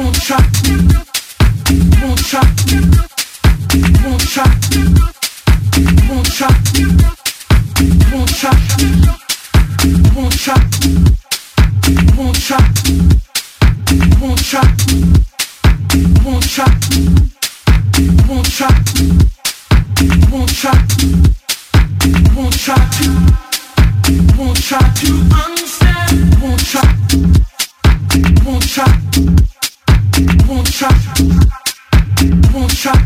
won't try. I won't try. I won't try.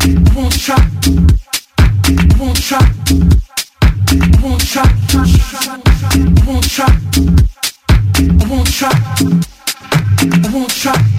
I won't try. I won't try. I won't try. I won't try. I won't try.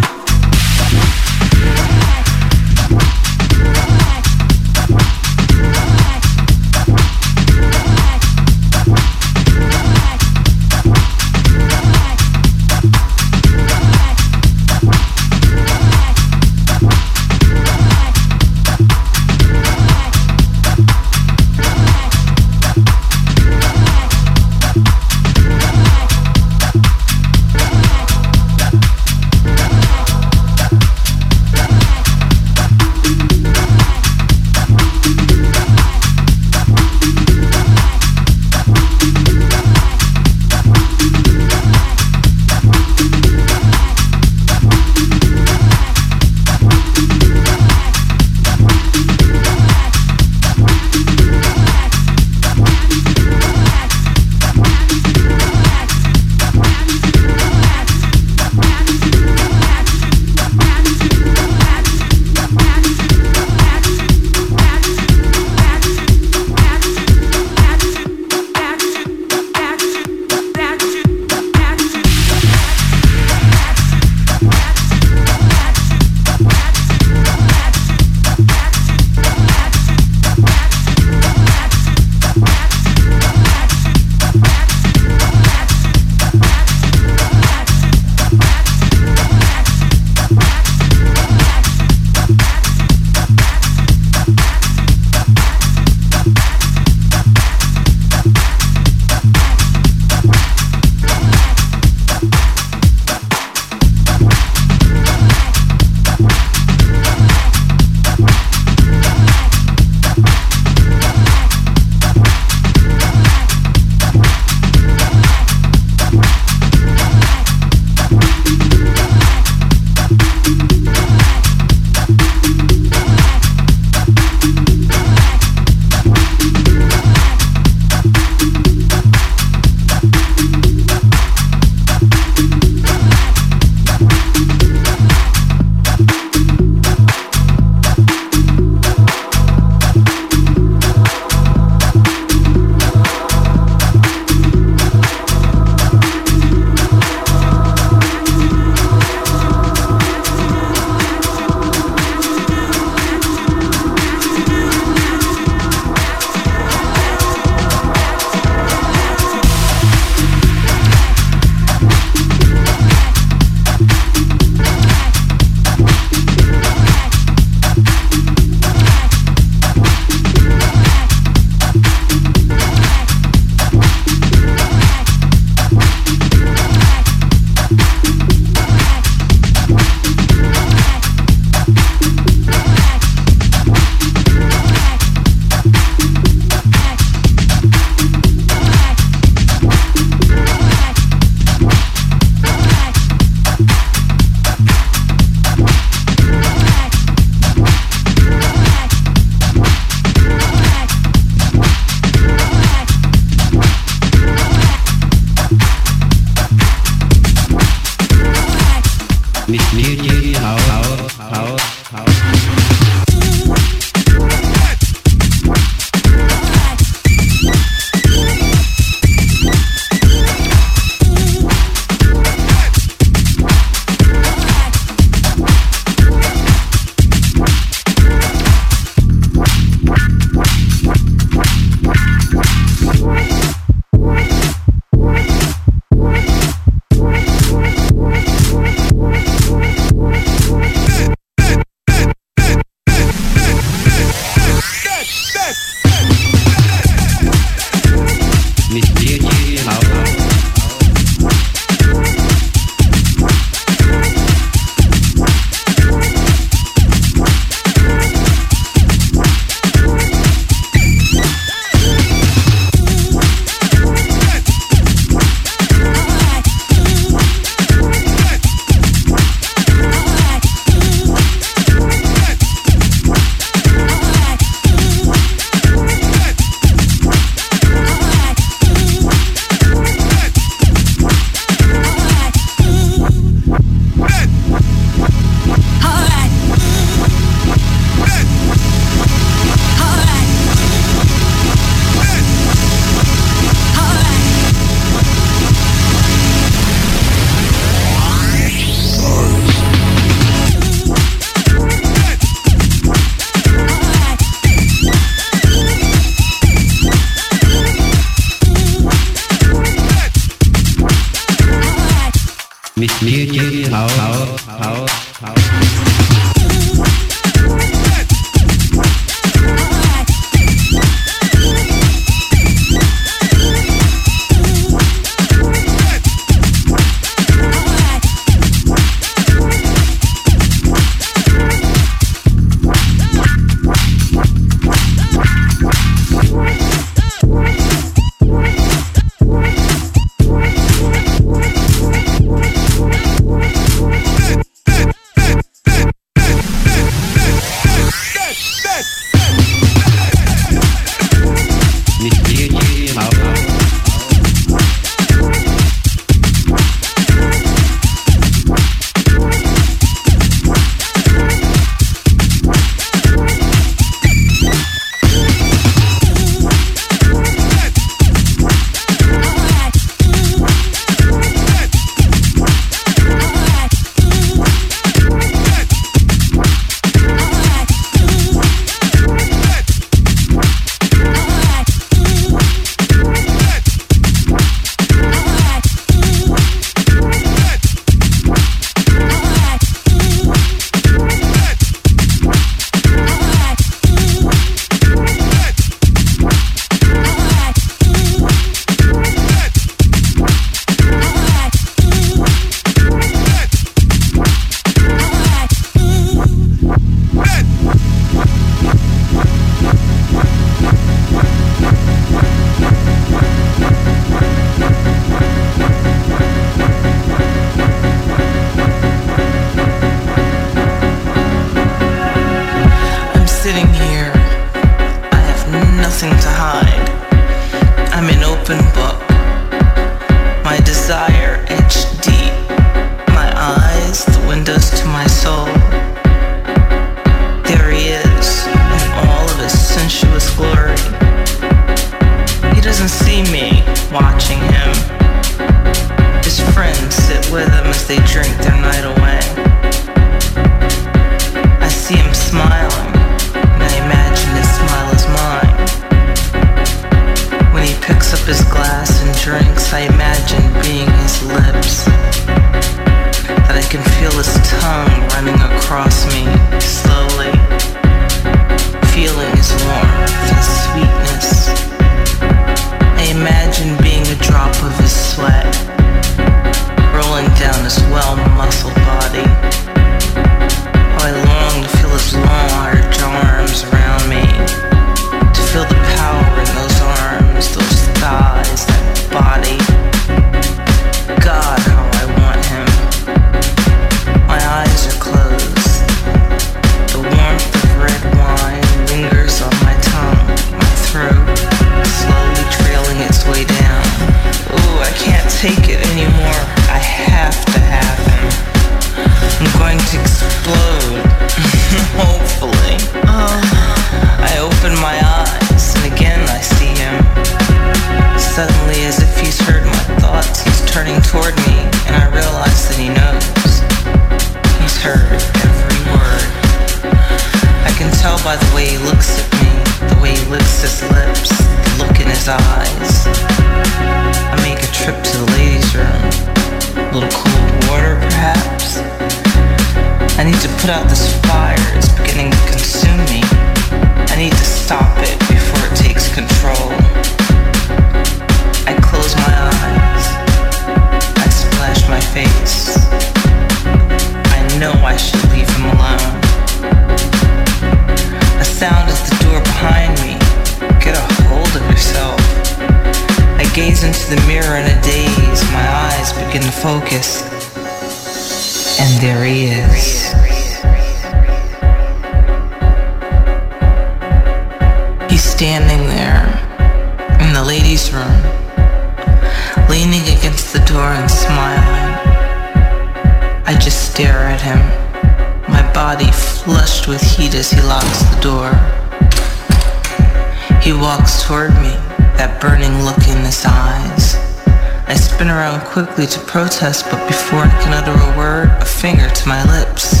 Quickly to protest, but before I can utter a word, a finger to my lips.